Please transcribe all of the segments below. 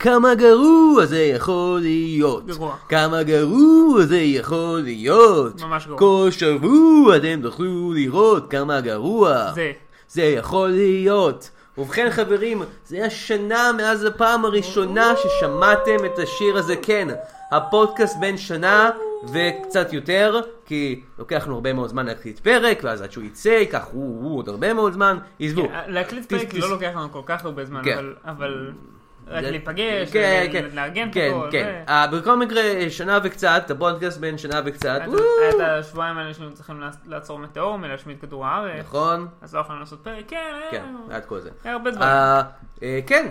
כמה גרוע זה יכול להיות. גרוע. כמה גרוע זה יכול להיות. ממש גרוע. כל שבוע אתם תוכלו לראות כמה גרוע. זה. זה יכול להיות. ובכן חברים, זה השנה מאז הפעם הראשונה ששמעתם את השיר הזה, כן, הפודקאסט בן שנה וקצת יותר, כי לוקח לנו הרבה מאוד זמן להקליט פרק, ואז עד שהוא יצא, ייקח הוא, עוד הרבה מאוד זמן, עזבו. כן, להקליט פרק לא לוקח לנו כל כך הרבה זמן, כן. אבל רק להיפגש, כן, כן, לארגן כן, הכל. כן. אה, בכל מקרה, שנה וקצת, הפודקאסט בין שנה וקצת, את- השבועיים האלה שהיינו צריכים לעצ- לעצור מטאור מלהשמיד כדור הארץ, נכון? אז לא יכולנו לעשות פרק, כן, היה- כן, היה את כל זה. היה הרבה דברים. אה, אה, כן,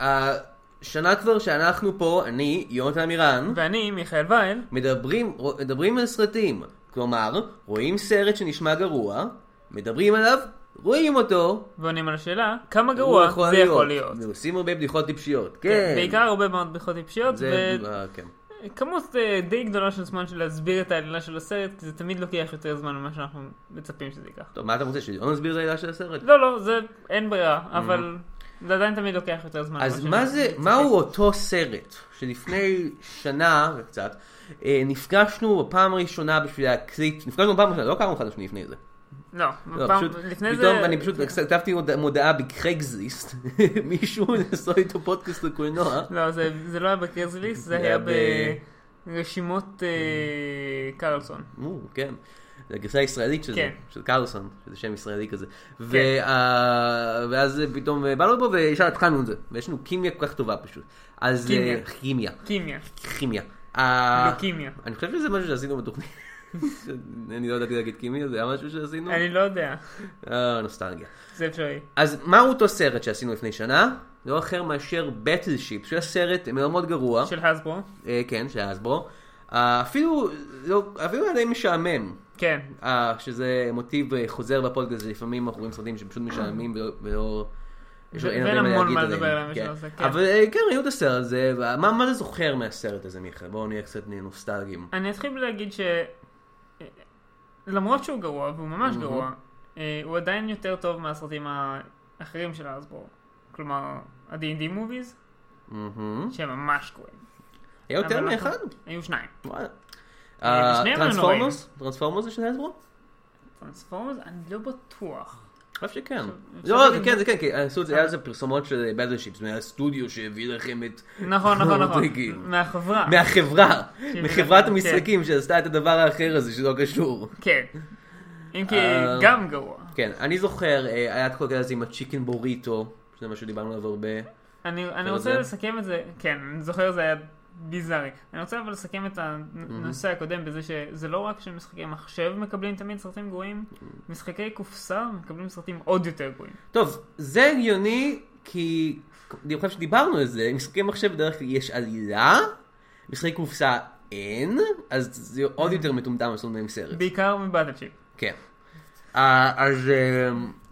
אה, שנה כבר שאנחנו פה, אני, יונתן עמירן, ואני, מיכאל וייל, מדברים, מדברים על סרטים. כלומר, רואים סרט שנשמע גרוע, מדברים עליו, רואים אותו. ועונים על השאלה, כמה גרוע זה יכול להיות. ועושים הרבה בדיחות טיפשיות. כן, כן. בעיקר הרבה מאוד בדיחות טיפשיות, זה, אה, כן. וכמות אה, די גדולה של זמן של להסביר את העלילה של הסרט, כי זה תמיד לוקח יותר זמן ממה שאנחנו מצפים שזה ייקח. טוב, מה אתה רוצה, שלא נסביר את העילה של הסרט? לא, לא, זה אין ברירה, אבל זה עדיין תמיד לוקח יותר זמן. אז מה זה. מהו אותו סרט שלפני שנה וקצת אה, נפגשנו בפעם הראשונה בשביל להקליט, נפגשנו בפעם הראשונה, לא כמה אחד לפני לפני זה. לא, לא, פעם- פשוט, לפני זה... פתאום אני פשוט כתבתי מודע- מודעה בקרייגסליסט, מישהו לעשות איתו פודקאסט לקולנוע. לא, זה זה לא היה בקרזליסט, זה זה היה ברשימות אה, קרלסון. כן. זה הגרסה הישראלית של זה, כן. של קרלסון, שזה שם ישראלי כזה. וה- ואז פתאום אה, באנו לפה וישר התחלנו את זה. ויש לנו כימיה כל כך טובה פשוט. אז... כימיה. אה, כימיה. כימיה. אה, בקימיה. אני חושב שזה משהו שעשינו בתוכנית. אני לא ידעתי להגיד כימיה, זה היה משהו שעשינו? אני לא יודע, אה, נוסטלגיה. זה אפשרי. אז מהו אותו סרט שעשינו לפני שנה? לא אחר מאשר בטל שיפ, שהיה סרט מאוד מאוד גרוע. של הסברו. אה, כן, של אסברו. אה, אפילו, לא, אפילו היה די משעמם. כן. אה, שזה מוטיב חוזר בפודקאסט, לפעמים אנחנו רואים סרטים שפשוט משעממים ולא... הרבה המון להגיד מה. לדבר עליהם כן. כן. אבל כן, ראינו את הסרט הזה, ומה מה אתה זוכר מהסרט הזה, מיכאל? בואו נהיה קצת נוסטלגיים. אני אתחיל בלהגיד ש... למרות שהוא גרוע, והוא ממש מהמם. גרוע, אה, הוא עדיין יותר טוב מהסרטים האחרים של האסברו. כלומר, ה-D&D movies, מהמם. שהם ממש גרועים. היה יותר מאחד? היו שניים. אה, שניהם היו טרנספורמרס? טרנספורמרס זה של אסברו? Transformers? אני לא בטוח. חושב שכן. לא, כן, זה כן, כי עשו את זה, היה איזה פרסומות של Battleships, מהסטודיו שהביא לכם את... נכון, נכון, נכון. מהחברה. מהחברה, שהביא מחברת לכם, המשחקים שעשתה את הדבר האחר הזה שלא קשור. כן. אם כי אה, גם גרוע. כן, אני זוכר, אה, היה את כל הזה עם ה chicken burrito, שזה מה שדיברנו עליו הרבה. אני, זה? רוצה לסכם את זה, כן, אני זוכר זה היה ביזארי. אני רוצה אבל לסכם את הנושא הקודם בזה שזה לא רק שמשחקי מחשב מקבלים תמיד סרטים גרועים, משחקי קופסה מקבלים סרטים עוד יותר גרועים. טוב, זה הגיוני, כי אני חושב שדיברנו על זה, משחקי מחשב בדרך כלל יש עלילה, משחקי קופסה אין, אז זה עוד יותר מטומטם לעשות מהם סרט. בעיקר מ Battleship. כן. אה, אז...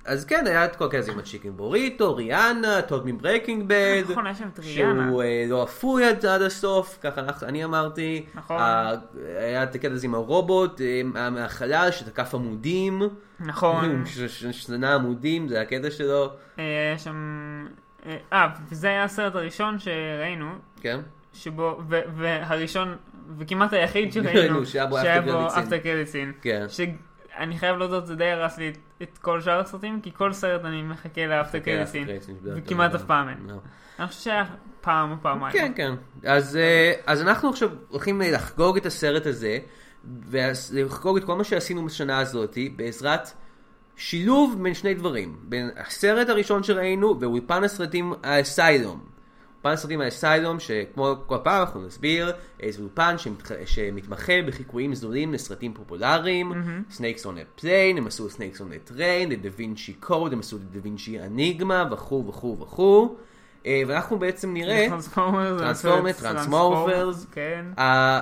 אה, אז כן, היה את כל כזה עם ה chicken burrito, ריאנה, טוד מ Breaking Bad. נכון, היה שם את ריאנה. שהוא אה, לא אפוי עד עד הסוף, ככה אני אמרתי. נכון. אה, היה את הקטע הזה עם הרובוט אה, מה- מהחלל שתקף עמודים. נכון. ש- ש- ששנא עמודים, זה הקטע שלו. אה, היה שם... אה, אה, וזה היה הסרט הראשון שראינו, כן. שבו, והראשון, וכמעט היחיד שראינו, ראינו, שהיה בו. אפטר קרדיט סין. כן. שאני חייב להודות, זה די הרס לי את- את כל שאר הסרטים, כי כל סרט אני מחכה לאפטר קרדיט סין, after credit scene, בדרך כלל, וכמעט. אף פעם אין. לא. אני חושב שהיה פעם או פעמיים. כן, כן. אז, אה, אנחנו עכשיו הולכים אה, לחגוג את הסרט הזה, ולחגוג את כל מה שעשינו בשנה הזאת, בעזרת שילוב בין שני דברים. בין הסרט הראשון שראינו ואולפן הסרטים ה Asylum. אולפן הסרטים ה Asylum, שכמו כל פעם אנחנו נסביר, אה, זה אולפן שמתח... שמתמחה בחיקויים זולים לסרטים פופולריים, Snakes on a Plane, הם עשו Snakes on a Train, Da Vinci Code, הם עשו Da Vinci Enigma, וכו' וכו' וכו'. אה, ואנחנו בעצם נראה... Transformer, Transmorphers. כן. אה.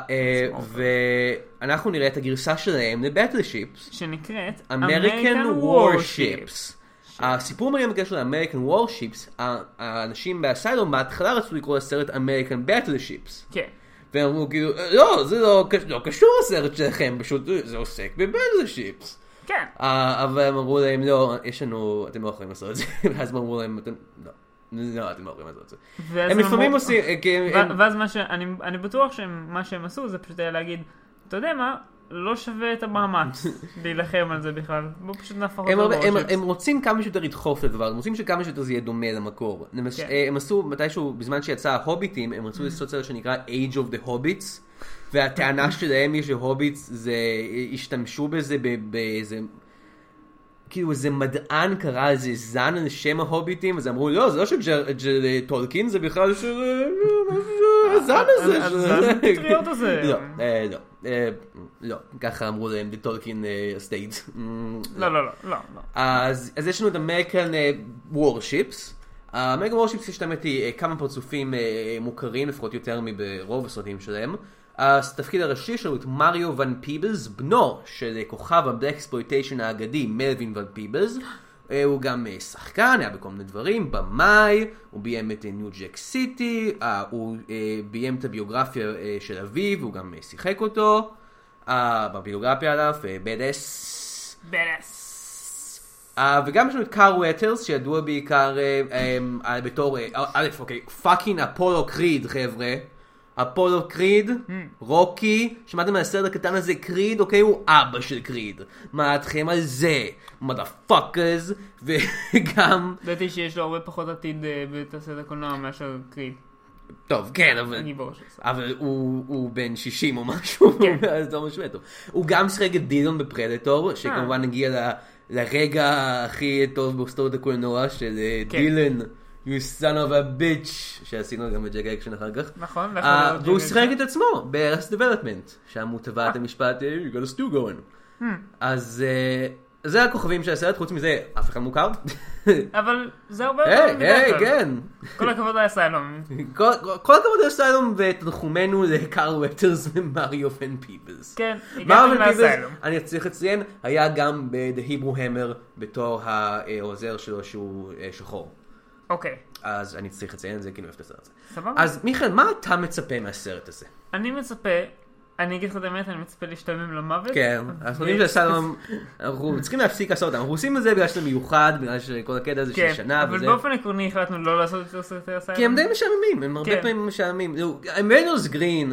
ואנחנו נראה את הגרסה שלהם ל Battleships, שנקראת American Warships. הסיפור מעניין בקשר ל-American Warships, האנשים ב Asylum בהתחלה רצו לקרוא לסרט American Battleships. כן. והם אמרו כאילו, לא, זה לא לא קשור לסרט שלכם, פשוט זה עוסק ב battleships. כן. אבל הם אמרו להם, לא, יש לנו, אתם לא יכולים לעשות את זה, ואז הם אמרו להם, "אתם- לא, לא, אתם לא יכולים לעשות את זה. הם לפעמים עושים, אה, ואז מה שאני אני בטוח שמה שהם עשו זה פשוט היה להגיד, אתה יודע מה, לא שווה את המאמץ להילחם על זה בכלל, בואו פשוט נהפוך הם, אותו הרבה- הם. הם רוצים כמה שיותר לדחוף לדבר, הם רוצים שכמה שיותר זה יהיה דומה למקור. למש... כן. הם עשו, מתישהו, בזמן שיצא ההוביטים, הם רצו לעשות סרט שנקרא Age of the Hobbits, והטענה שלהם היא שהוביטס זה, השתמשו בזה באיזה... כאילו איזה מדען קרא איזה זן על שם ההוביטים, אז אמרו לא, זה לא של טולקין, זה בכלל של הזן הזה. הזן הפטריות הזה. לא, אה, לא, אה, לא, ככה אמרו להם ב Tolkien Estate. לא, לא, לא, לא, לא. אז, יש לנו את American Warships. American Warships יש להם אה, כמה פרצופים מוכרים, לפחות יותר מברוב הסרטים שלהם. התפקיד הראשי שלנו את מריו ון פיבלס, בנו של כוכב ה blaxploitation האגדי מלווין ון פיבלס. אה, הוא גם אה, שחקן, היה בכל מיני דברים, במאי, הוא ביים את אה, New Jack City, הוא ביים את הביוגרפיה של אביו, הוא גם שיחק אותו. בביוגרפיה עליו. Badass. אה, וגם יש לנו את קארל וות'רס שידוע בעיקר אה, אמ, אה, בתור, א', אוקיי, fucking אפולו קריד חבר'ה. אפולו קריד, רוקי, שמעתם על הסרט הקטן הזה Creed, אוקיי, הוא אבא של קריד. מה אתכם על זה? Motherfuckers, וגם, ידעתי שיש לו הרבה פחות עתיד אה, בתעשיית הקולנוע מאשר קריד, טוב, כן, אבל, זה. אבל הוא, הוא בן 60 או משהו, כן. אז לא משווה טוב. הוא גם שיחק את דילון ב Predator, שכמובן נגיע ל, לרגע הכי טוב בהיסטוריות הקולנוע של אה, כן. דילן, you son of a bitch, שעשינו גם בג'ק אקשן אחר כך. נכון, אה, נכון. והוא שיחק את עצמו ב-Arrest Development, שם הוא טבע את המשפט, "Hey, you got a stew going. Hmm. אז אה, זה הכוכבים של הסרט, חוץ מזה, אף אחד מוכר. אבל זה הרבה יותר היי, מבדרך היי, כלל. כן. כל הכבוד לאסיילום. כל כל הכבוד לסטיילום ותנחומינו לקארל וטרס ומריו פן פיבלס. כן, הגעתם פיבלס, לאסיילום. אני צריך לציין, היה גם ב-The Hebrew Hammer בתור העוזר שלו שהוא אה, שחור. אוקיי, אז אני צריך לציין את זה כי אני אוהב את הסרט הזה. סבבה. אז מיכאל, מה אתה מצפה מהסרט הזה? אני מצפה, אני אגיד לך את האמת, אני מצפה להשתלם למוות. כן, אנחנו יודעים שהסלום, אנחנו צריכים להפסיק לעשות אותם, אנחנו עושים את זה בגלל שזה מיוחד, בגלל שכל הקטע הזה של כן, שנה אבל וזה. באופן עקרוני החלטנו לא לעשות יותר סרטי אסיילום. כי הם די משעממים, הם הרבה כן. פעמים משעממים. אמנוס גרין,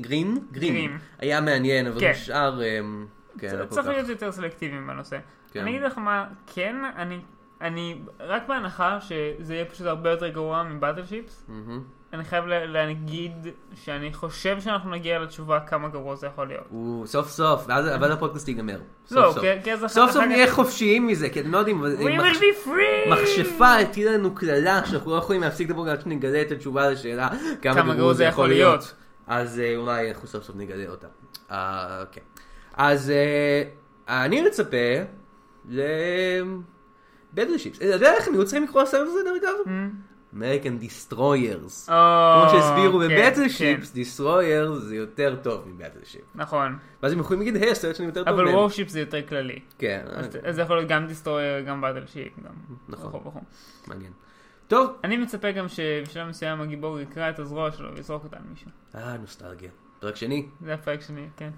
גרין, גרין? היה מעניין, אבל כן. השאר, אמ, כן, לא כל צריך. להיות יותר סלקטיביים בנושא. כן. אני אגיד לך מה, כן, אני, אני, רק בהנחה שזה יהיה פשוט הרבה יותר גרוע מבטל שיפס, מהמם. אני חייב לה- להגיד שאני חושב שאנחנו נגיע לתשובה כמה גרוע זה יכול להיות. הוא סוף סוף, ואז ואז הפודקאסט ייגמר. לא, סוף. כי- כי אז אחר- סוף סוף נהיה חופשיים מזה, כי אתם לא יודעים, We מחש- will be free! מכשפה הטילה לנו קללה שאנחנו לא יכולים להפסיק לדבר עד שנגלה את התשובה לשאלה כמה גרוע זה יכול להיות. אז אה, אולי אנחנו סוף סוף נגלה אותה. אה, כן. אז אה, אני מצפה ל... Battleships. אתה יודע איך הם היו צריכים לקרוא לסרט הזה דרך אגב? American Destroyers. כמו שהסבירו ב Battleships, destroyer זה יותר טוב מ battleship. נכון, ואז הם יכולים להגיד, היי, הסרט שלי יותר טוב אבל. warship זה יותר כללי. כן, אז אה, זה יכול להיות גם destroyer, גם battleship, נכון. מעניין. טוב. אני מצפה גם שבשלב מסוים הגיבור יקרע את הזרוע שלו ויזרוק אותה על מישהו. אה, נוסטלגיה. פרק שני. זה הפרק שני, כן.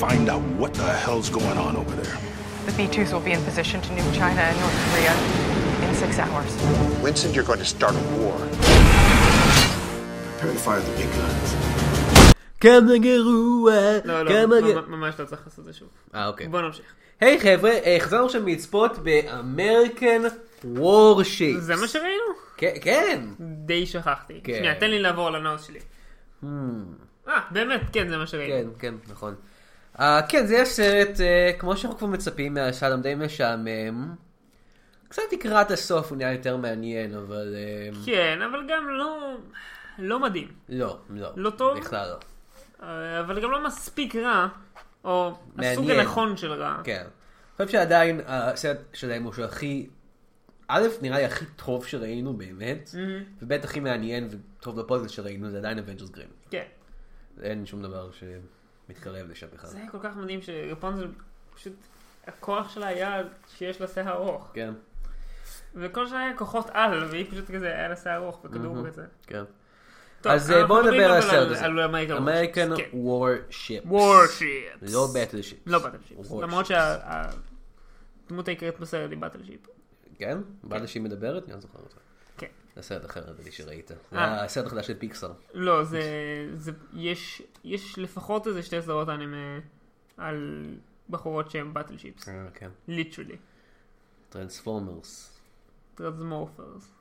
Find out what the hell's going on over there. The B-2s will be in position to nuke China and North Korea in six hours. Winston, you're going to start a war. Prepare to fire the big guns. כמה גרוע, לא, כמה לא, גרוע. ממ- ממש לא צריך לעשות את זה שוב. אה, אוקיי. בוא נמשיך. היי חבר'ה, חזרנו עכשיו לצפות באמריקן וורשיפ. זה מה שראינו? כן. די שכחתי. כן. שנייה, תן לי לעבור על הנאוס שלי. אה, באמת, כן, זה מה שראינו. כן, כן, נכון. אה, כן, זה הסרט, אה, כמו שאנחנו כבר מצפים מהסלאם די משעמם. קצת לקראת הסוף הוא נהיה יותר מעניין, אבל... אה, כן, אבל גם לא... לא מדהים. לא, לא. לא טוב? בכלל לא. אה, אבל גם לא מספיק רע, או הסוג מעניין. הנכון של רע. כן. אני חושב שעדיין הסרט שלהם הוא שהכי... א', נראה לי הכי טוב שראינו באמת, וב' הכי מעניין וטוב בפודקאסט שראינו זה עדיין Avengers Grimm. כן. אין שום דבר שמתקרב לשם בכלל. זה היה כל כך מדהים שרפונזל פשוט... הכוח שלה היה שיש לה שיער ארוך. כן, וכל שלה היה כוחות על, והיא פשוט כזה היה לה שיער ארוך בכדור. כזה. כן. טוב, אז אה, בואו נדבר על הסרט הזה. על American Warships, כן. Warship. Warships. לא Battleship. לא Battleships. Warships. למרות הדמות העיקרית בסרט היא battleship. כן? בעד שהיא מדברת? אני לא זוכר אותה. כן. זה סרט אחר נראה לי שראית. זה אה. הסרט החדש של פיקסאר. לא, זה, זה, יש, יש לפחות איזה שתי סדרות אנימה על בחורות שהן battleships. אה, כן. Literally. Transformers. Transmorphers.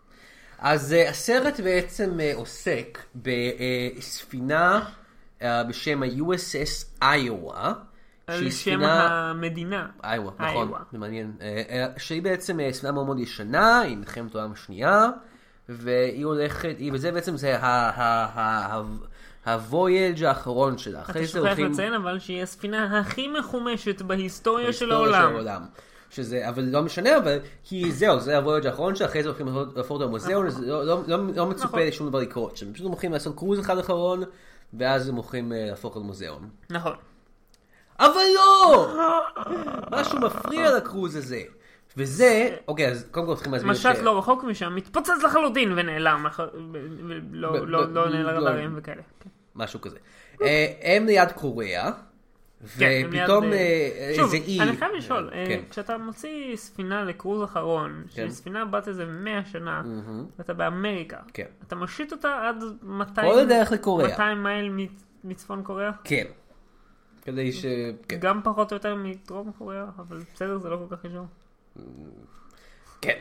אז אה, הסרט בעצם אה, עוסק בספינה אה, בשם ה-USS איואה. על שם המדינה. איואה, נכון. זה מעניין. שהיא בעצם ספינה מאוד מאוד ישנה, היא מלחמת העולם השנייה, והיא הולכת, היא- וזה בעצם זה הוויאג' האחרון שלה. אתה שוכח הולכים- לציין אבל שהיא הספינה הכי מחומשת בהיסטוריה של בהיסטוריה העולם. שזה, אבל לא משנה, אבל כי זהו, זה הוויאג' האחרון שלה, אחרי זה הולכים להפוך אותו למוזיאון, אז לא, לא, לא, לא מצופה נכון. לשום דבר לקרות שם. פשוט הולכים לעשות קרוז אחד אחרון, ואז הם הולכים אה, להפוך למוזיאון. נכון. אבל לא! משהו מפריע לקרוז הזה. וזה, אוקיי, אז קודם כל צריכים להסביר משט לא רחוק משם מתפוצץ לחלוטין ונעלם. לא- ב- לא עונה לא- לרדארים וכאלה. כן. משהו כזה. אה, הם ליד קוריאה, כן, הם ליד, ופתאום אה, שוב, איזה אי. אני חייב לשאול, אה, כן. כשאתה מוציא ספינה לקרוז אחרון. שהיא ספינה בת איזה 100 שנה, ואתה באמריקה. אתה מושיט אותה עד 200 כל הדרך לקוריאה. 200 מייל מצ- מצפון קוריאה? כן. כדי ש... גם פחות או יותר מדרום קוריאה, אבל בסדר, זה לא כל כך קשור. כן.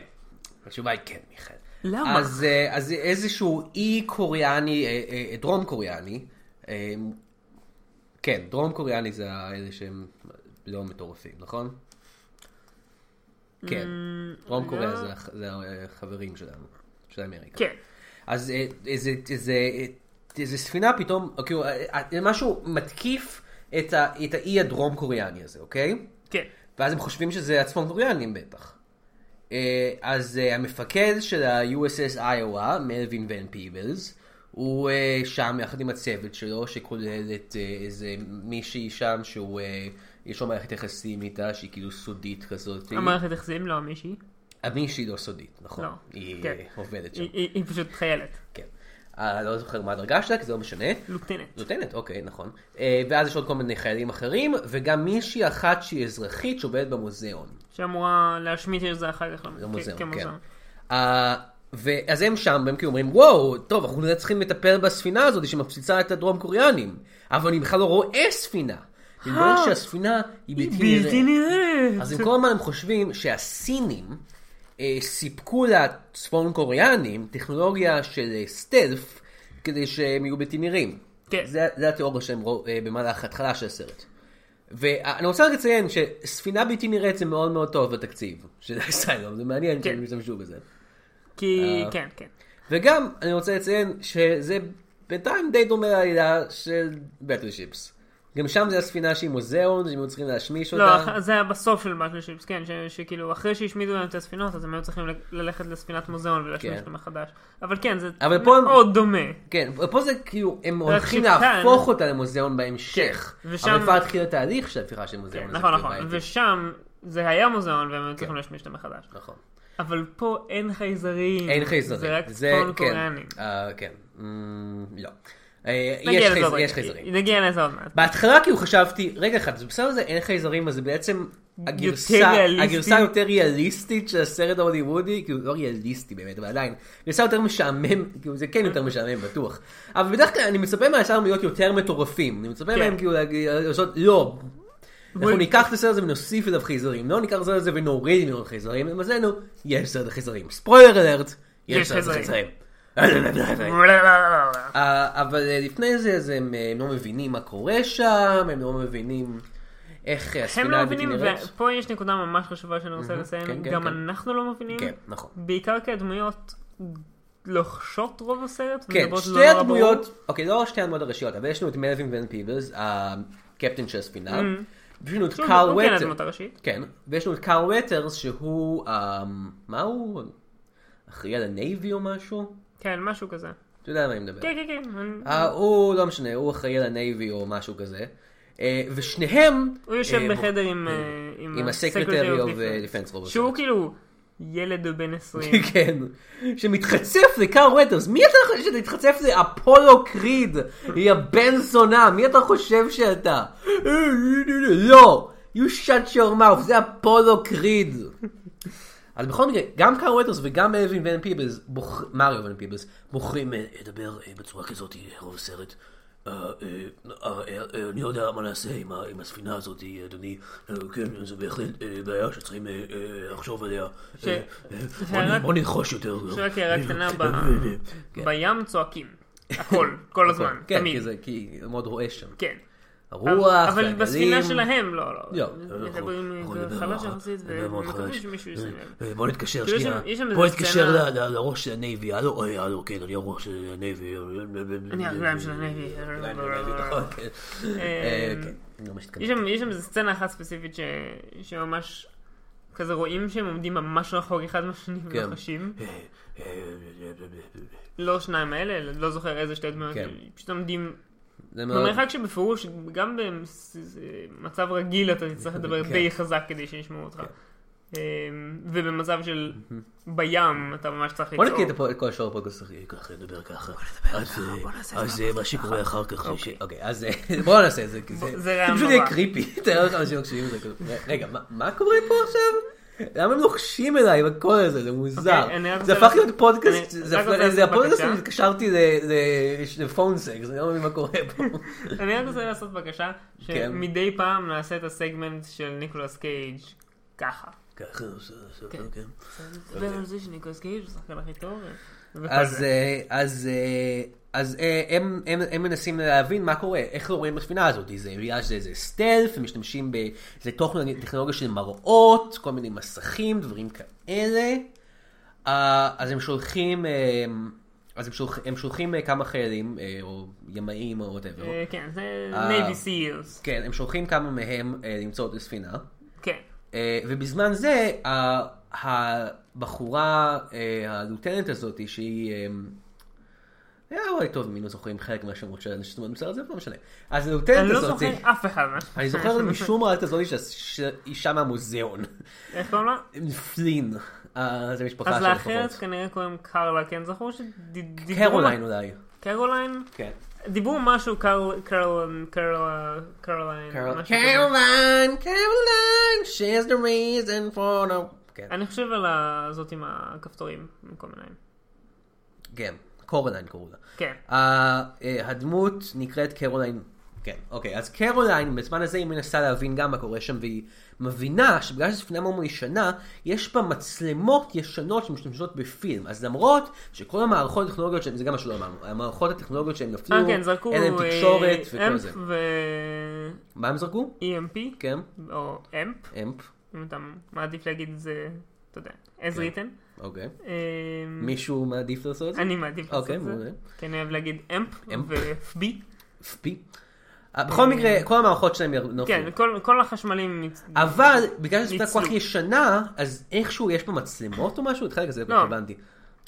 התשובה היא כן, מיכאל. למה? אז, אה, אז איזשהו אי קוריאני, אה, אה, דרום קוריאני, כן, דרום קוריאני זה האלה שהם לא מטורפים, נכון? כן, דרום קוריאה זה זה החברים שלנו, של אמריקה. כן. אז איזה, איזה, איזה ספינה פתאום, כאילו, משהו מתקיף את, ה, את האי הדרום קוריאני הזה, אוקיי? כן. ואז הם חושבים שזה הצפון קוריאנים בטח. אה, אז אה, המפקד של ה-USS איואה, מלווין ון פיבלס, הוא אה, שם יחד עם הצוות שלו, שכולל את איזה מישהי שם שהוא, יש לו מערכת יחסים איתה, שהיא כאילו סודית כזאת. המערכת יחסים לא מישהי. המישהי לא סודית, נכון. לא. היא כן. עובדת שם. היא- היא היא פשוט חיילת. כן. אה, לא זוכר מה הדרגה שלה, כי זה לא משנה. לוטננט. נותנת, אוקיי, נכון. אה, ואז יש עוד כל מיני חיילים אחרים, וגם מישהי אחת שהיא אזרחית שעובדת במוזיאון. שאמורה להשמיט את זה אחר כך למ- למוזיאון, כ- כן. אה, ואז הם שם, והם כאילו אומרים, וואו, טוב, אנחנו נראה צריכים לטפל בספינה הזאת שמפציצה את הדרום קוריאנים. אבל אני בכלל לא רואה ספינה. מתברר שהספינה היא בלתי נראית. אז הם כל הזמן הם חושבים שהסינים סיפקו לצפון קוריאנים טכנולוגיה של אה, סטלף כדי שהם יהיו בלתי נראים. כן. זה, זה התיאוריה שהם רו- אה, במהלך ההתחלה של הסרט. ואני רוצה רק לציין שספינה בלתי נראית זה מאוד מאוד טוב בתקציב של הסיילום, זה מעניין כן. שהם השתמשו בזה. כי, אה. כן, כן. וגם אני רוצה לציין שזה בינתיים די דומה לעלילה של בטלשיפס. גם שם זה הספינה שהיא מוזיאון, שהם היו צריכים להשמיש לא, אותה. אח- זה היה בסוף של באטלשיפס, כן, ש- שכאילו אחרי שהשמידו להם את הספינות, אז הם היו צריכים ל- ללכת לספינת מוזיאון ולהשמיש כן. אותה מחדש. אבל כן, זה אבל פה הם- מאוד דומה. כן, ופה זה כאילו, הם הולכים שכאן- להפוך אותה למוזיאון בהמשך. כן, ושם- אבל כבר התחיל התהליך של הפיכה של מוזיאון. כן, נכון, כאילו נכון. ושם זה היה מוזיאון והם היו כן. צריכים להשמיש אותה מחדש. נכון. אבל פה אין חייזרים. אין חייזרים. זה רק צפון כן. קוריאנים. אה, כן. אמ, לא. אה, יש. חייזרים. נגיע לזה עוד מעט. בהתחלה כאילו חשבתי, רגע אחד, זה בסדר זה אין חייזרים, אז זה בעצם הגרסה. הגרסה היותר ריאליסטית של הסרט ההוליוודי, כאילו לא ריאליסטי באמת, אבל עדיין, גרסה יותר משעמם, כאילו זה כן יותר משעמם בטוח. אבל בדרך כלל אני מצפה מהשאר להיות יותר מטורפים, אני מצפה כן. מהם כאילו לעשות, לא. אנחנו ניקח את הסרט הזה ונוסיף אליו חייזרים, לא ניקח את הסרט הזה ונוריד ממנו חייזרים, למזלנו, יש סרט החייזרים. ספוילר אלרט, יש סרט חייזרים. החייזרים. אה, אבל אה, לפני זה, אז הם אה, הם לא מבינים מה קורה שם, הם לא מבינים איך הם הספינה לא הבלתי מבינים, נראית. ופה יש נקודה ממש חשובה שאני רוצה כן, לציין, כן, גם כן. אנחנו לא מבינים, כן, נכון. בעיקר כי הדמויות לוחשות רוב הסרט, כן, לא שתי נורא הדמויות, אוקיי, לא שתי הדמויות הראשיות, אבל יש לנו את מלווין ון פיבלס, הקפטן של הספינה, ויש לנו את. קארל הוא כן. כן, ויש לנו את קארל וות'רס שהוא, אה, מה הוא? אחראי על הנייבי או משהו? כן, משהו כזה. אתה יודע על מה אני מדבר. כן, כן, כן. אה, הוא, לא משנה, הוא אחראי על ה Navy או משהו כזה. אה, ושניהם... הוא יושב אה, בחדר עם... עם ה-Secretary of Defense רוב שהוא. כאילו ילד בן 20. כן, שמתחצף לקאר ווטרס, מי אתה חושב שתתחצף לאפולו קריד, היא הבן זונה, מי אתה חושב שאתה? לא, you shut your mouth, זה אפולו קריד. אז בכל מקרה, גם קאר ווטרס וגם אבין ון פיבלס, מריו ון פיבלס, בוחרים אה, לדבר אה, בצורה כזאת אה, רוב הסרט. אני יודע מה נעשה עם הספינה הזאת, אדוני. כן, זו בהחלט בעיה שצריכים לחשוב עליה. בוא נ- שרק- בוא נרכוש יותר. הערה קטנה כן. בים צועקים. הכל, כל הזמן, כן, תמיד. כי זה מאוד רועש שם. כן. הרוח, אבל והגלים. בספינה שלהם לא, לא. לא. מדברים אנחנו אה, נדבר יחסית, ומקווים. שמישהו ישים לב. אה, בוא נתקשר כאילו, שנייה. בוא נתקשר לראש של ה Navy. הלו, אוי, הלו, כן, אני הראש של ה Navy. אני הרגליים של ה Navy. נכון, כן. אה, כן, לא. יש שם- איזה סצנה אחת ספציפית שממש כזה רואים שהם עומדים ממש רחוק אחד מהשני כן. אה, אה, לא שניים האלה, לא זוכר איזה שתי דמויות, כן. פשוט עומדים זה מאוד... במרחק שבפירוש גם במצב רגיל אתה תצטרך לדבר כן. די חזק כדי שישמעו אותך. אמ, ובמצב של בים אתה ממש צריך בוא לצעוק. נקריא את את כל השאר הפודקאסט אחי, ככה נדבר ככה. אז, אה, אז אה, מה שקורה אחר כך, זה ש- אוקיי, אז בואו נעשה את זה, כי זה זה פשוט יהיה. creepy, כזה, רגע, מה- מה קורה פה עכשיו? למה הם לוחשים אליי בקול הזה, זה מוזר. אוקיי, אני זה הפך להיות פודקאסט, אני זה הפודקאסט. שהתקשרתי ל- ל- ל phone sex, אני לא מבין מה קורה פה. אני רק רוצה לעשות בקשה כן. שמדי פעם נעשה את הסגמנט של ניקולס קייג' ככה. ככה, כן. כן. נדבר על זה שניקולס קייג' הוא השחקן הכי טוב. אז. אה, אז, אה, הם, הם, הם מנסים להבין מה קורה, איך לא רואים בספינה הזאת, זה בגלל שזה איזה stealth, הם משתמשים באיזה תוכן טכנולוגיה של מראות, כל מיני מסכים, דברים כאלה. אה, אז הם שולחים, אה, אז הם, שולח, הם שולחים אה, כמה חיילים, אה, או ימאים או whatever. אה, כן, זה אה, Navy SEALs. כן, הם שולחים כמה מהם אה, למצוא את הספינה. כן. אה, ובזמן זה ה- הבחורה, אה, ה lieutenant הזאת, שהיא... אה, היה אולי טוב אם היינו זוכרים חלק מהשמות של האנשים בסרט הזה, לא משנה. אז אני ה lieutenant לא הזאת, זוכר אף אחד. אני זוכר משום מה את הזאת שאישה מהמוזיאון, איך קוראים לה? פלין, אה, זה משפחה אז של לאחרת לפחות. כנראה קוראים קרלה, כן זכור שדיברו... קרוליין אולי, קרוליין? כן. דיברו משהו קרל... קרלה... קרוליין. משהו כזה. קרוליין, קרוליין, she's the reason for the... כן, אני חושב על הזאת עם הכפתורים במקום עיניים. כן, קרוליין קראו לה. כן. אה, הדמות נקראת קרוליין, כן, אוקיי, אז קרוליין בזמן הזה היא מנסה להבין גם מה קורה שם והיא מבינה שבגלל שזו ספינה מאוד ישנה, יש בה מצלמות ישנות שמשתמשות בפילם, אז למרות שכל המערכות הטכנולוגיות שלהם, זה גם מה שלא אמרנו, המערכות הטכנולוגיות שהם נפלו, אה כן, זרקו אין להם אה, תקשורת וכל זה. ו... מה הם זרקו? EMP, כן, או אמפ, אמפ, אם אתה מעדיף להגיד את זה, אתה יודע, as written. אוקיי. אה, מישהו מעדיף לעשות את זה? אני מעדיף לעשות אוקיי, את זה. כי אני אוהב להגיד אמפ. ו-FB. פי. אה, בכל מקרה, כל המערכות שלהם נפלו. כן, כל- כל החשמלים... מת- אבל בגלל שזו כל כך ניצלו. ישנה, אז איכשהו יש בה מצלמות או משהו? את חלק הזה לא. הבנתי.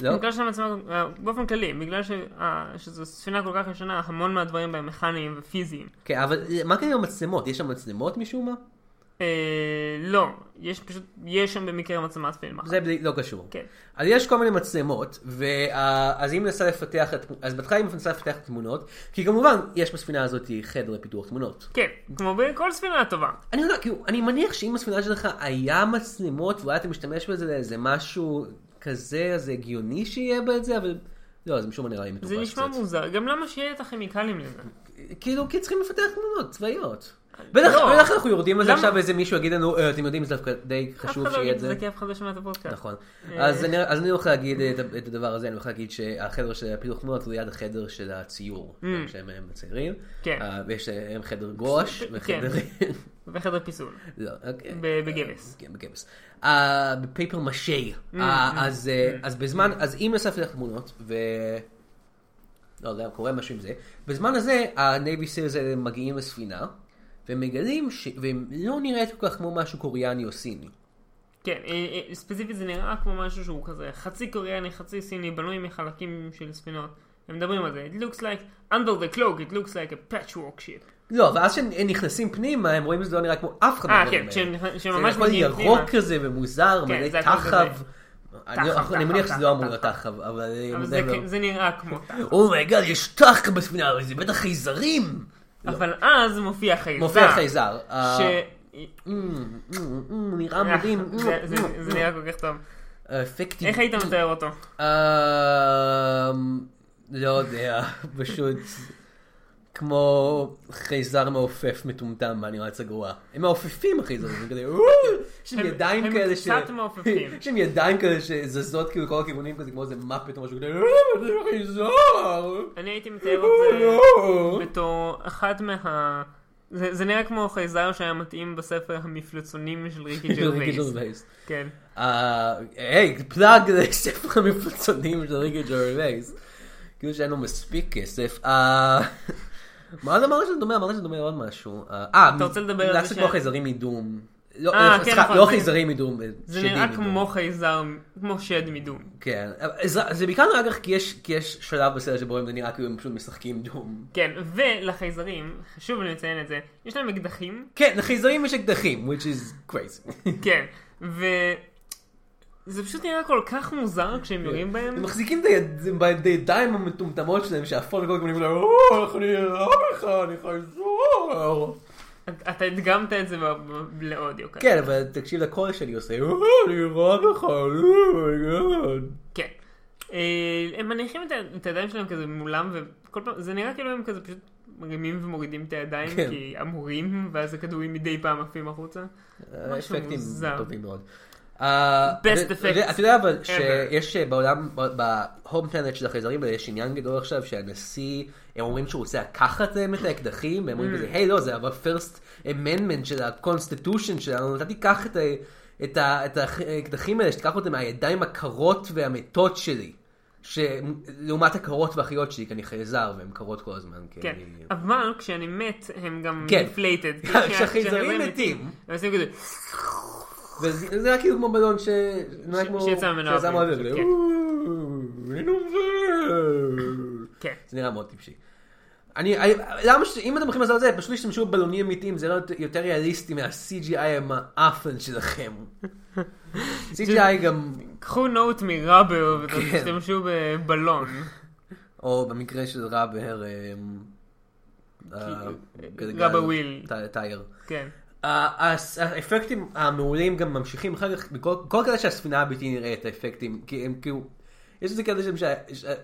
לא? בגלל שהמצלמה, אה, באופן כללי, בגלל ש- אה, שזו ספינה כל כך ישנה, המון מהדברים בהם מכניים ופיזיים. כן, אבל מה קרה עם המצלמות? יש שם מצלמות משום מה? אה, לא, יש פשוט, יש שם במקרה מצלמת פילם אחת. זה בלי- לא קשור. כן. אז יש כל מיני מצלמות, ואז היא מנסה לפתח, את- אז בהתחלה היא מנסה לפתח תמונות, כי כמובן יש בספינה הזאת חדר לפיתוח תמונות. כן, כמו בכל ספינה טובה. אני יודע, כאילו, אני מניח שאם בספינה שלך היה מצלמות, ואולי אתה משתמש בזה לאיזה משהו כזה, אז הגיוני שיהיה בה זה, אבל לא, זה משום מה נראה לי מטופש זה נשמע קצת. מוזר, גם למה שיהיה את הכימיקלים לזה? כאילו, כי צריכים לפתח תמונות צבאיות. בטח לא. בטח אנחנו יורדים על זה? עכשיו ואיזה מישהו יגיד לנו, "אה, אתם יודעים, זה דווקא די חשוב לא שיהיה את זה. זה כי אף אחד לא שומע את הפודקאסט. נכון. אה, אז אני, הולך להגיד את, את הדבר הזה, אני הולך להגיד שהחדר של הפיתוח תמונות הוא ליד החדר של הציור, שהם הם מציירים. Mm. כן. אה, ויש להם חדר גואש, וחדר... וחדר פיסול. לא, אוקיי. בגבס. כן, בגבס. אה, בפייפר משי. אה, אז אה, אז בזמן, אז אם נסף לך תמונות, ו... לא יודע, קורה משהו עם זה. בזמן הזה, הנייבי סילס האלה מגיעים לספינה, והם מגלים ש... והם לא נראית כל כך כמו משהו קוריאני או סיני. כן, אה, אה, ספציפית זה נראה כמו משהו שהוא כזה חצי קוריאני, חצי סיני, בנוי מחלקים של ספינות. הם מדברים על זה. It looks like, under the cloak, it looks like a patchwork ship. לא, ואז כשהם נכנסים פנימה, הם רואים שזה לא נראה כמו אף אחד אה, כן. כשהם- זה הכל מגיעים ירוק פנימה. כזה ומוזר, כן, מלא זה הכל טחב. כזה. אני טחב, אני טחב, מניח שזה טחב, לא אמור להיות טחב. טחב, אבל... אבל זה כן- זה נראה כמו תחת. oh my God, יש תחת בספינה, זה בטח חייזרים. אבל אז מופיע חייזר. מופיע חייזר. אה, נראה מדהים. אה, זה- זה- זה נראה כל כך טוב. אפקטים. איך היית מתאר אותו? אמ, לא יודע, פשוט כמו חייזר מעופף מטומטם באנימציה גרועה. הם מעופפים החייזרים, הם כזה, יש להם הם- ידיים הם כאלה ש... קצת מעופפים. יש להם ידיים כאלה שזזות כאילו כל הכיוונים כזה כמו איזה muppet או משהו כזה, "אה, זה. אני הייתי מתאר את זה. בתור אחת מה... זה זה נראה כמו חייזר שהיה מתאים בספר המפלצונים של ריקי ריקי ג'רווייס. ג'רווייס. כן. היי, plug לספר המפלצונים של ריקי ג'רווייס. כאילו שאין לו מספיק כסף. אה, מה עוד אמרת שזה דומה? אמרת שזה דומה לעוד משהו. אה, אה, אתה רוצה לדבר על זה זה ש- כמו חייזרים מ Doom. לא, אה, אה, כן, סליחה, נכון, לא זה- חייזרים מ Doom, זה שדים נראה. כמו חייזר, כמו שד מ Doom. כן, זה- זה בעיקר נראה כך כי יש- כי יש שלב בסרט שבו זה נראה כאילו הם פשוט משחקים Doom. כן, ולחייזרים, חשוב לי לציין את זה, יש להם אקדחים, כן, לחייזרים יש אקדחים, which is crazy. כן, ו... זה פשוט נראה כל כך מוזר כשהם יורים בהם. הם מחזיקים את היד- בידיים המטומטמות שלהם שהפול לכל כיוונים, או, אני אראה לך, אני חייזר. אתה הדגמת את זה לאודיו כאן. כן, אבל תקשיב לקול שלי עושה, "או, אני אראה לך, oh my God. כן. אה, הם מניחים את הידיים שלהם כזה מולם, וכל פעם, זה נראה כאילו הם כזה פשוט מרימים ומורידים את הידיים, כן. כי אמורים, ואז הכדורים מדי פעם עפים החוצה. משהו אפקטים מוזר. טובים מאוד. אה, Best effects אתה יודע אבל. שיש אה, בעולם, ב home planet של החייזרים האלה, יש עניין גדול עכשיו שהנשיא, הם אומרים שהוא רוצה לקחת להם את האקדחים, Mm. אומרים כזה, היי לא, זה ה-first amendment של ה-constitution שלנו, אתה תיקח את את את האקדחים האלה, שתיקח אותם מהידיים הקרות והמתות שלי. שלעומת הקרות והחיות שלי, כי אני חייזר והן קרות כל הזמן. כן, אני- אבל כשאני מת, הם גם כן. inflated. כשהחייזרים מתים. הם עושים כזה, וזה זה היה כאילו כמו בלון ש... שיצא ממנו שיצא מהאוויר, כן. זה נראה מאוד טיפשי. אני, למה ש... אם אתם הולכים לעשות את זה, פשוט תשתמשו בבלונים אמיתיים, זה לא יותר ריאליסטי מה-CGI המאפן שלכם. CGI גם, קחו נוט מראבר כן. ותשתמשו בבלון. או במקרה של ראבר, אה, אה, כזה rubber wheel. ti- tire. כן. האפקטים המעולים גם ממשיכים אחר כך, כל כזה שהספינה הבלתי נראית, האפקטים, כי הם כאילו, יש איזה קטע שם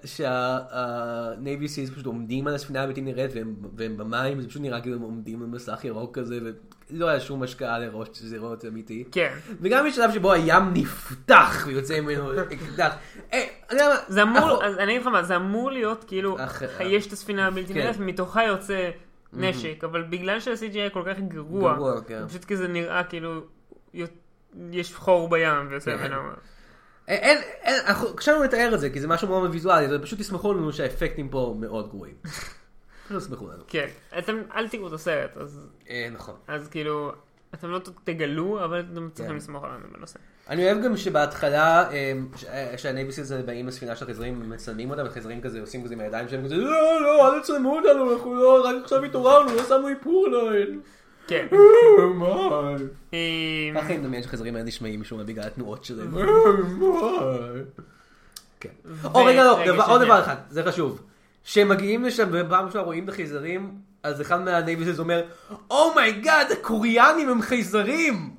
שה Navy SEALs פשוט עומדים על הספינה הבלתי נראית והם, במים, וזה פשוט נראה כאילו הם עומדים על מסך ירוק כזה, ולא היה שום השקעה לראות שזה יראות אמיתי. כן. וגם יש שלב שבו הים נפתח ויוצא ממנו אקדח. אה? זה אמור, אני אגיד לך מה, זה אמור להיות כאילו, יש את הספינה הבלתי כן. נראית, ומתוכה יוצא נשק, אבל בגלל שה-CGI כל כך גרוע, כן. פשוט כזה נראה כאילו, יש חור בים ויוצא כן. ממנו. אין, אין, אנחנו קשרנו לתאר את זה, כי זה משהו מאוד ויזואלי, אבל פשוט תסמכו לנו שהאפקטים פה מאוד גרועים. פשוט תסמכו לנו. כן. אתם, אל תראו את הסרט, אז אה, נכון. אז כאילו, אתם לא תגלו, אבל אתם צריכים כן. לסמוך עלינו בנושא. אני אוהב גם שבהתחלה, שה Navy SEALs הזה באים לספינה של החייזרים, מצלמים אותם, וחייזרים כזה עושים כזה עם הידיים שלהם, כזה לא, לא, אל תצלמו אותנו, אנחנו לא, רק עכשיו התעוררנו, לא שמנו איפור עליהם. כן. אה, ככה אני מדמיין שהחייזרים האלה נשמעים משום מה בגלל התנועות שלהם. כן. או רגע לא, רגע, דבר- עוד. דבר אחד, זה חשוב. כשהם מגיעים לשם ופעם ראשונה רואים את החייזרים, אז אחד מה Navy SEALs אומר, oh my God, הקוריאנים הם חייזרים!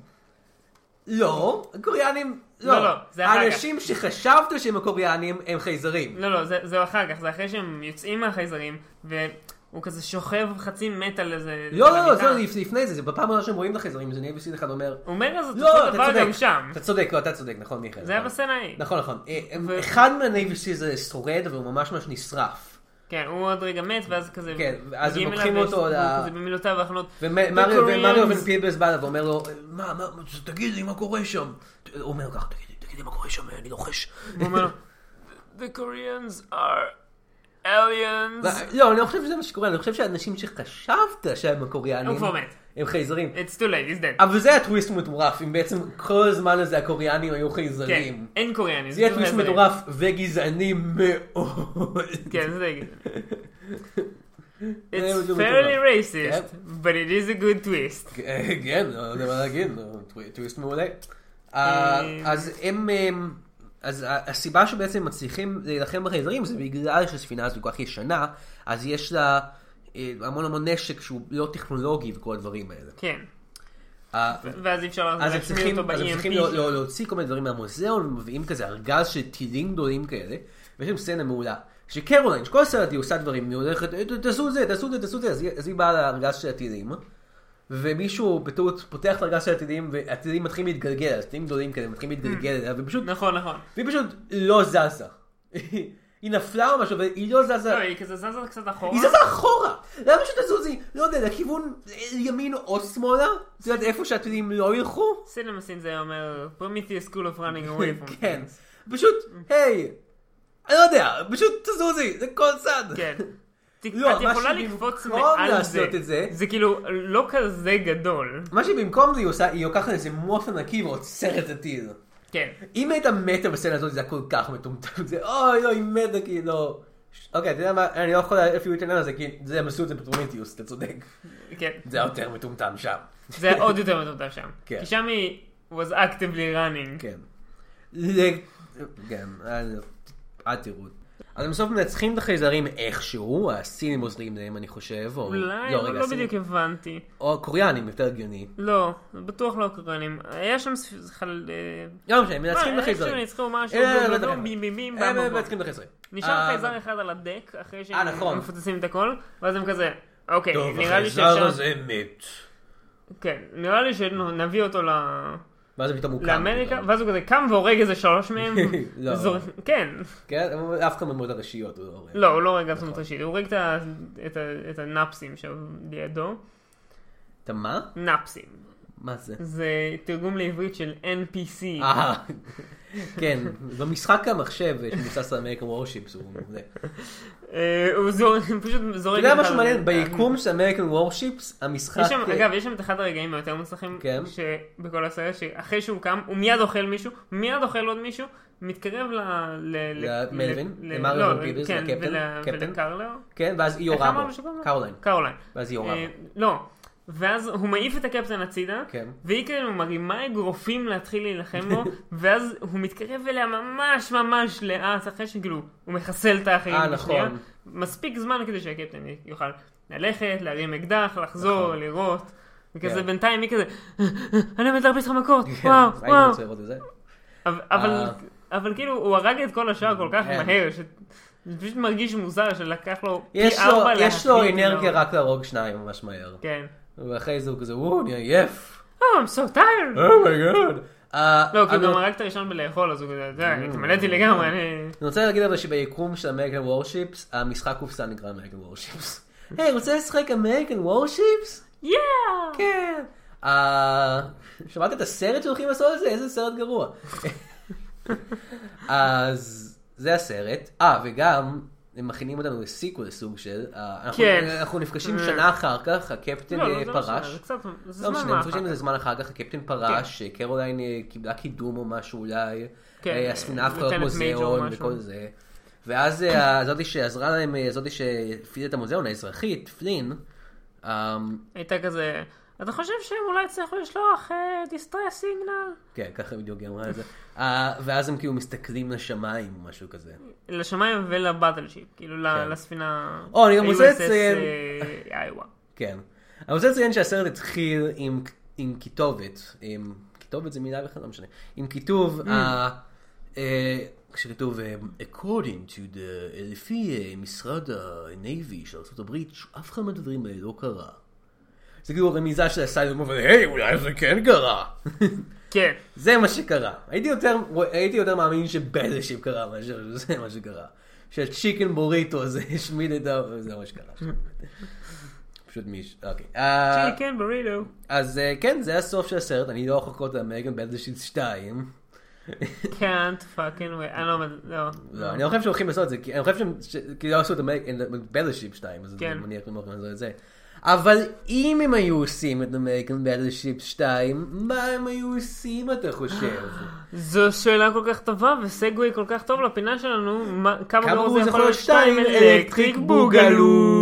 לא, הקוריאנים, לא, לא. לא, זה אחר כך. האנשים שחשבת שהם הקוריאנים הם חייזרים. לא, לא, זה, זה אחר כך, זה אחרי שהם יוצאים מהחייזרים, והוא כזה שוכב חצי מת על איזה... לא, לא, לא. זה לפ- לפני זה, זה בפעם הראשונה שהם רואים את החייזרים, זה Navy SEALs אחד אומר, הוא אומר אז אותו דבר גם שם. אתה צודק, לא, אתה צודק, נכון מיכאל. זה היה נכון. בסצנה ההיא. נכון, נכון. אה, ו- אחד מה Navy SEALs זה שורד, אבל הוא ממש ממש נשרף. כן, הוא עוד רגע מת, ואז כזה... כן, אז הם לוקחים אותו והוא כזה במילותיו האחרונות. ומריו בן פיבלס בא אליו ואומר לו, מה, מה, תגיד לי מה קורה שם. הוא אומר ככה, תגיד לי, תגיד לי מה קורה שם, אני לוחש. הוא אומר לו, The Koreans are aliens. לא, אני לא חושב שזה מה שקורה, אני חושב שהאנשים שחשבת שהם הקוריאנים, הוא כבר מת. הם חייזרים. It's too late, he's dead. אבל זה היה טוויסט מטורף, אם בעצם כל הזמן הזה הקוריאנים היו כן, חייזרים. אין קוריאני. זה פשוט טוויסט. מטורף וגזעני מאוד. כן, זה די גזעני. It's fairly racist, but it is a good twist. כן, לא יודע מה להגיד, טווי- טוויסט מעולה. אה, אז הם, הם- אז הסיבה שבעצם מצליחים להילחם בחייזרים זה בגלל שהספינה הזו כל כך ישנה, אז יש לה אה, המון המון נשק שהוא לא טכנולוגי וכל הדברים האלה. כן. ואז אי אפשר צריכים, אותו אז הם צריכים ב-EMP. לא- לא- להוציא כל מיני דברים מהמוזיאון, ומביאים כזה ארגז של טילים גדולים כאלה, ויש שם סצנה מעולה. שקרוליין, שכל הסרט היא עושה דברים, היא הולכת, "אה, תעשו את זה, תעשו את זה, תעשו את זה, אז היא באה לארגז של הטילים, ומישהו בטעות פותח את הארגז של הטילים, והטילים מתחילים להתגלגל, טילים גדולים כאלה מתחילים להתגלגל אליה, ופשוט, נכון, נכון. והיא פשוט לא זזה. היא נפלה או משהו, והיא לא זזה. לא, היא כזה זזה קצת אחורה. היא זזה אחורה! למה שתזוזי? לא יודע, לכיוון ימין או שמאלה? את יודעת איפה שהטילים לא ילכו? סינמה סין זה אומר, Prometheus School of Running Away from כן. פשוט, היי, אני לא יודע, פשוט תזוזי, זה כל צד. כן. לא, את יכולה לקפוץ מעל זה. את זה- זה כאילו לא כזה גדול. מה שבמקום זה היא עושה, היא לוקחת איזה מוח ענקי ועוצרת את הטיל. כן. אם היית מתה בסצנה הזאת זה היה כל כך מטומטם, זה אוי לא, היא מתה כאילו. אוקיי, אתה יודע מה, אני לא יכול אפילו להתעניין על זה, כי זה הם עשו את זה בפרומיטיוס, אתה צודק. כן. זה היה יותר מטומטם שם. זה עוד יותר מטומטם שם. כן. כי שם היא was actively running. כן. כן, אל- אל תראו. אז הם בסוף מנצחים את החייזרים איכשהו, הסינים עוזרים להם אני חושב, או... אולי, לא, רגע, לא בדיוק הבנתי. או קוריאנים יותר הגיוני. לא, בטוח לא קוריאנים. היה שם חל... אה, לא משנה, הם מנצחים את אה, החייזרים. איכשהו ניצחו משהו, אה, לא בים, הם. מנצחים את החייזרים. נשאר אה, חייזר אחד על הדק, אחרי אה, שהם נכון. מפוצצים את הכל, ואז הם כזה, אוקיי, טוב, נראה לי החייזר שאפשר... הזה מת. כן, נראה לי שנביא אותו ל... ואז פתאום הוא קם. לאמריקה. ואז הוא כזה קם והורג איזה שלוש מהם. לא. זור- כן. כן, אף אחד מהדמות הראשיות הוא לא הורג. לא, הוא לא הורג אף נכון. דמות ראשית, הוא הורג את את את הנאפסים שלידו. אתה מה? נאפסים. מה זה? זה תרגום לעברית של NPC. אה, כן, במשחק המחשב שמבוסס על אמריקן וורשיפס הוא. אה, הוא פשוט זורק... אתה יודע משהו מעניין? ביקום של American Warships, המשחק... אגב, יש שם את אחד הרגעים היותר מוצלחים כן. שבכל הסרט, שאחרי שהוא קם, הוא מיד אוכל מישהו, מיד אוכל עוד מישהו, מתקרב ל... למלווין? למריו לא, פיבס, כן, לקפטן? ול- קפטן? ולקרלר. כן, ואז היא יורה בו. קרוליין. ואז היא יורה אה, בו. לא. ואז הוא מעיף את הקפטן הצידה, כן. והיא כאילו מרימה אגרופים להתחיל להילחם בו, ואז הוא מתקרב אליה ממש ממש לאט, אחרי שכאילו הוא מחסל את האחרים אה. נכון. מספיק זמן כדי שהקפטן יוכל ללכת, להרים אקדח, לחזור, נכון. לירות. וכזה כן. בינתיים היא כזה, אני עומד להרביץ לך מכות, כן, וואו, וואו. לראות זה. אבל- אבל- אה. אבל כאילו הוא הרג את כל השאר כל כך כן. מהר, שזה פשוט מרגיש מוזר שלקח לו פי ארבע יש לו להחליט אנרגיה. רק להרוג שניים ממש מהר. כן. ואחרי זה הוא כזה, וואו, אני עייף. Oh, I'm so tired. Oh my god. לא, כי הוא גם הרג את הראשון בלאכול, אז הוא כזה, די, Mm. התמלאתי לגמרי, אני... אני רוצה להגיד אבל שביקום של American Warships, המשחק קופסה נקרא American Warships. היי, רוצה לשחק אמריקן וורשיפס? יאה! כן. אה, שמעת את הסרט שהולכים לעשות את זה? איזה סרט גרוע. אז זה הסרט. אה, וגם, הם מכינים אותנו ל sequel לסוג של, אה, אנחנו- כן. אנחנו נפגשים אה. שנה אחר כך, הקפטן לא, אה, לא, זה לא פרש. זה קצת, זה לא זמן משנה, נפגשים איזה. זמן אחר כך, הקפטן פרש, קרוליין אה, קיבלה קידום או משהו אולי, כן, אה, הספינה הפכה להיות מוזיאון. וכל זה. ואז אה, זאתי שעזרה להם, אה, זאתי שהפעילה את המוזיאון, האזרחית, פלין, אה, הייתה כזה, אתה חושב שהם אולי יצטרכו לשלוח דיסטרס סיגנל? כן, ככה בדיוק היא אמרה את זה. אה, ואז הם כאילו מסתכלים לשמיים או משהו כזה. לשמיים ולבטלשיפ, כאילו כן. לספינה... או, אני גם רוצה לציין- אה. כן. אני רוצה לציין שהסרט התחיל עם, עם כיתובת, עם, כיתובת זה מילה בכלל, לא משנה, עם כיתוב, אה, אה, כשכתוב אה, according to the, אה, לפי אה, משרד הנייבי של ארה"ב, אף אחד מהדברים האלה לא קרה. זה כאילו רמיזה של הסיילום, אבל היי, אולי זה כן קרה. כן. זה מה שקרה. הייתי יותר, הייתי יותר מאמין שבלשיפ קרה מאשר שזה מה שקרה. שהצ'יקן בוריטו הזה השמיד את ה... זה מה שקרה. פשוט מישהו, אוקיי. אה, chicken burrito. אז אה, כן, זה הסוף של הסרט, אני לא יכול לחכות לאמריקן Battleship 2. can't fucking wait. אני לא... לא. לא, אני לא חושב שהולכים לעשות את זה, כי אני חושב שהם, לא עשו את בלשיפ 2, אז כן. אני מניח שהם הולכים לעשות את זה. אבל אם הם היו עושים את American Battleship 2, מה הם היו עושים אתה חושב? זו שאלה כל כך טובה ו segue כל כך טוב לפינה שלנו. מה- כמה כמה גרוע זה יכול להיות שתיים שתיים Electric Boogaloo.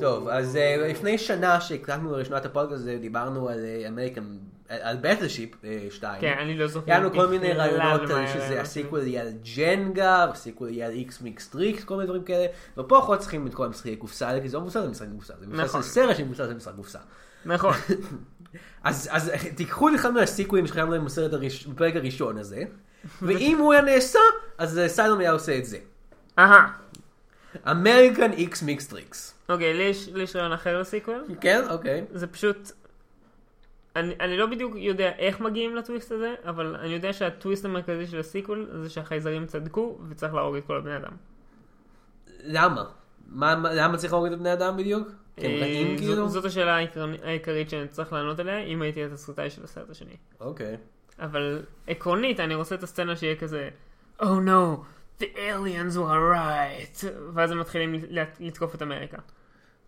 טוב, אז אה, לפני שנה שהקלטנו לראשונה את הפודקאסט הזה, דיברנו על American על Battleship 2. כן, אני לא זוכר. היה לנו כל מיני רעיונות היה שזה ה sequel יהיה על ג'נגה, וה sequel יהיה על איקס מיקס טריקס, כל מיני דברים כאלה, ופה אנחנו לא צריכים את כל המשחקי קופסה האלה, כי זה לא מבוסס על משחקי קופסה, זה מבוסס נכון. על סרט שמבוסס על משחק קופסה. נכון. אז, תיקחו אחד מה sequelים שחייב להם בסרט בפרק הראשון הזה, ואם הוא היה נעשה, אז אה, Asylum היה עושה את זה. אהה. American איקס מיקס טריקס. אוקיי, לי יש לי יש רעיון אחר ל sequel. כן? אוקיי. זה פשוט... אני, אני לא בדיוק יודע איך מגיעים לטוויסט הזה, אבל אני יודע שהטוויסט המרכזי של ה sequel זה שהחייזרים צדקו וצריך להרוג את כל הבני אדם. למה? מה, מה- למה צריך להוריד את בני אדם בדיוק? כי הם אה, רעים זו- כאילו? זאת השאלה העיקר- העיקרית שאני צריך לענות עליה, אם הייתי התסריטאי של הסרט השני. אוקיי. אבל עקרונית אני רוצה את הסצנה שיהיה כזה Oh no, the aliens were right ואז הם מתחילים לת- לתקוף את אמריקה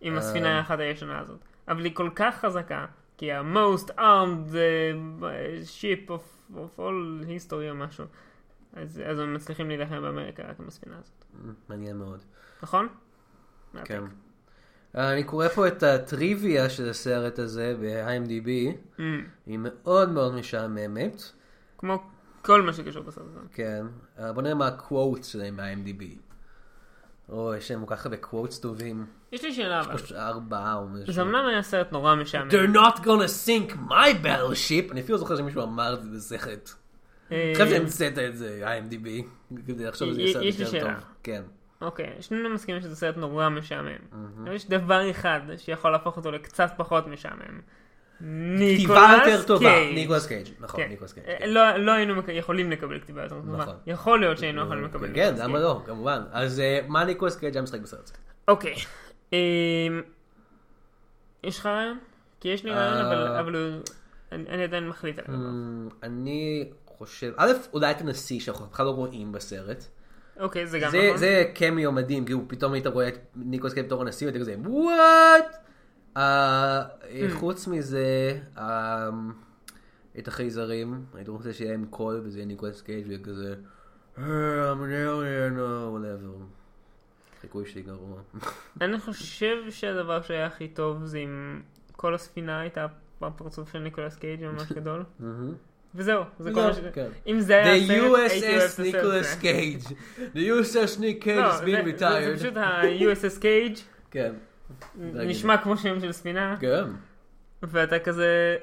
עם הספינה האחת הישנה הזאת אבל היא כל כך חזקה כי ה-most armed uh, ship of, of all history או משהו אז, אז הם מצליחים להילחם באמריקה רק עם הספינה הזאת מעניין מאוד. נכון? כן. אה, אני קורא פה את הטריוויה של הסרט הזה ב-IMDb, Mm, היא מאוד מאוד משעממת. כמו כל מה שקשור בסרט הזה. כן. אה, בוא נראה מה הקוואטס שלהם ב-IMDb. אוי, יש להם כל כך הרבה קוואטס טובים. יש לי שאלה אבל, פשוט ארבעה או משהו. זה אמנם היה סרט נורא משעמם. They're not gonna sink my battleship. אני אפילו זוכר שמישהו אמר את זה בסרט. אה, חושב שהמצאת את זה, IMDb. כדי לחשוב על זה יש- סרט יש לי יותר שאלה. טוב. כן. אוקיי, שנינו מסכימים שזה סרט נורא משעמם. אבל יש דבר אחד שיכול להפוך אותו לקצת פחות משעמם. כתיבה יותר ניקולס טובה. ניקולס קייג'. נכון, כן. ניקולס קייג'. אה, כן. לא לא היינו יכולים לקבל כתיבה יותר טובה. נכון. יכול להיות שהיינו יכולים לקבל. כן, ניקולס למה. לא? כמובן. אז אה, מה ניקולס קייג' היה משחק בסרט הזה? אוקיי. אמ, יש לך רעיון? כי יש לי רעיון, אבל- אה. אני עדיין מחליט עליו. אמ, אני חושב, א', אולי את הנשיא שאנחנו בכלל לא רואים בסרט. אוקיי, זה גם זה, נכון. זה קמיו מדהים, כאילו פתאום היית רואה את ניקולס קייג' בתור הנשיא ואתה כזה, what? אה, חוץ מזה, אה, את החייזרים, הייתי רוצה שיהיה להם קול וזה יהיה ניקולס קייג' ויהיה כזה, "אה, I'm an alien, או whatever. חיקוי שלי גרוע. אני חושב שהדבר שהיה הכי טוב זה אם כל הספינה הייתה בפרצוף של ניקולס קייג' ממש גדול. וזהו, זה כל מה ש... כן. אם זה היה The הסרט, הייתי אוהב את USS הסרט ניקולס הזה. קייג'. The USS Nick Cage לא, has זה- been זה- זה retired. פשוט ה-USS קייג', כן. נשמע כמו שם של ספינה, כן. ואתה כזה...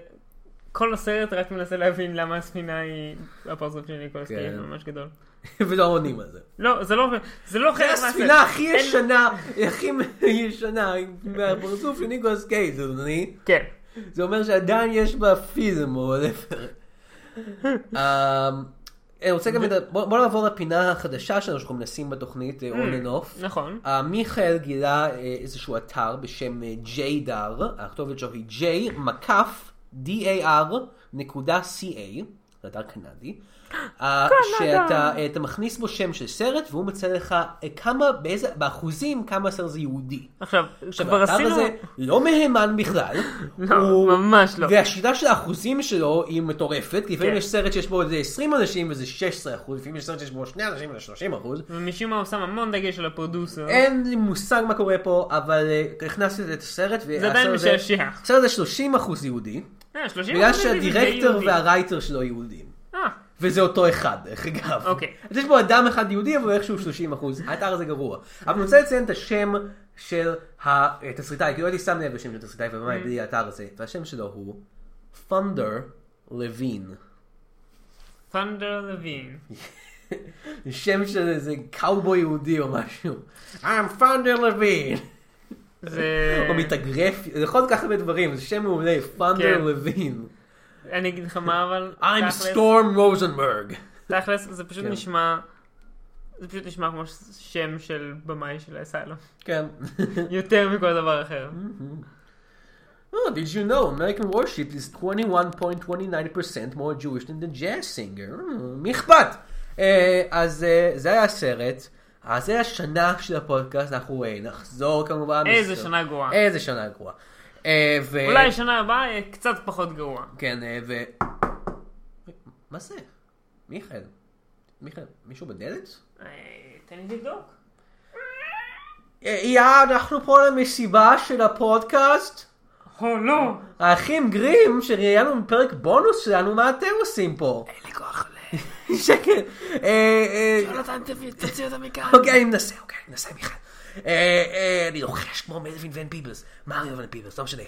כל הסרט רק מנסה להבין למה הספינה היא הפרצוף של ניקולס כן. קייג' ממש גדול. ולא עונים על זה. לא, זה לא זה לא זה חלק מהסרט. הספינה הכי ישנה, הכי ישנה, מהפרצוף של ניקולס קייג' אדוני. כן. זה אומר שעדיין יש בה פיזם או whatever. אני רוצה גם, לדבר- בוא נעבור לפינה החדשה שלנו שאנחנו מנסים בתוכנית אה, on and off. נכון. אה, מיכאל גילה אה, איזשהו אתר בשם אה, JDAR, הכתובת שלו היא J מקף DAR נקודה CA, זה אתר קנדי, אה, שאתה אה, אתה מכניס בו שם של סרט והוא מציע לך אה, כמה, באיזה, באחוזים כמה הסרט זה יהודי. עכשיו, עכשיו כבר האתר עשינו... הזה לא מהימן בכלל. לא, הוא- ממש לא. והשיטה של האחוזים שלו היא מטורפת, כי לפעמים כן. יש סרט שיש בו איזה 20 אנשים וזה 16 אחוז, לפעמים יש סרט שיש בו שני אנשים וזה 30 אחוז. ומשום מה הוא שם המון דגש על הפרודוסר. אין לי מושג מה קורה פה, אבל אה, הכנסתי את הסרט, זה עדיין הזה- משעשע. הסרט הזה 30 אחוז יהודי, אה, 30 בגלל זה שהדירקטור. והרייטר שלו יהודים. וזה אותו אחד, דרך אגב. אוקיי. אז יש בו אדם אחד יהודי, אבל איכשהו 30 אחוז. האתר הזה גרוע. אבל אני רוצה לציין את השם של התסריטאי, כי לא הייתי שם לב לשם של התסריטאי ובמאי Mm. בלי האתר הזה, והשם שלו הוא Thunder Levine. פנדר לוין. שם של איזה קאובוי יהודי או משהו. I'm Thunder Levine. זה... או מתאגרף, זה יכול להיות ככה הרבה דברים, זה שם מעולה, Thunder כן. אני אגיד לך מה אבל... I'm Storm Rosenberg. תכלס, זה פשוט כן. נשמע... זה פשוט נשמע כמו שם של במאי של האסיילום. כן. יותר מכל דבר אחר. Oh, did you know American Warship is 21.29% more Jewish than the jazz singer? Hmm, מי אכפת? אה, אז אה, זה היה הסרט. אז זה השנה של הפודקאסט, אנחנו אה, נחזור כמובן. איזה. שנה גרועה. איזה שנה גרועה. אה, ו... אולי שנה הבאה יהיה קצת פחות גרוע. כן, אה, ו... מה זה? מיכאל. מיכאל, מישהו בדלת? אה, תן לי לבדוק. יא, אנחנו פה למסיבה של הפודקאסט. או לא. האחים גרים, שראיינו בפרק בונוס שלנו, מה אתם עושים פה? אין לי כוח ל... שקר. אה, אה, יונתן, תוציא אותה מכאן. אוקיי, אני מנסה, אוקיי, אני מנסה, מיכל. אה, אה, אני לוחש כמו מלווין ון פיבלס, מריו ון פיבלס, לא משנה.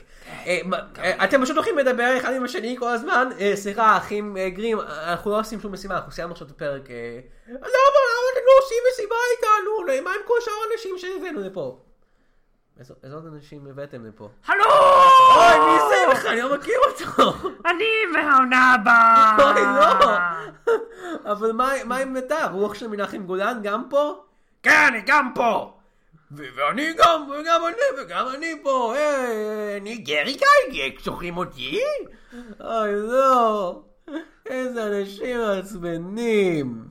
מה- אה, אתם פשוט הולכים לדבר אחד עם השני כל הזמן. סליחה, אחים גרים, אנחנו לא עושים שום משימה, אנחנו סיימנו עכשיו את הפרק. למה, למה אתם לא עושים משימה איתנו? מה עם כל שאר האנשים שהבאנו לפה? איזה עוד אנשים הבאתם לפה? הלו! אוי, מי זה בכלל? אני לא מכיר אותו. אני מהעונה הבאה. אוי, לא. אבל מה עם נטע? רוח של מנחם גולן גם פה? כן, אני גם פה. ואני גם, וגם אני, וגם אני פה. אה, אני גרי גייגק, שוכרים אותי? אוי, לא. איזה אנשים מעצבנים.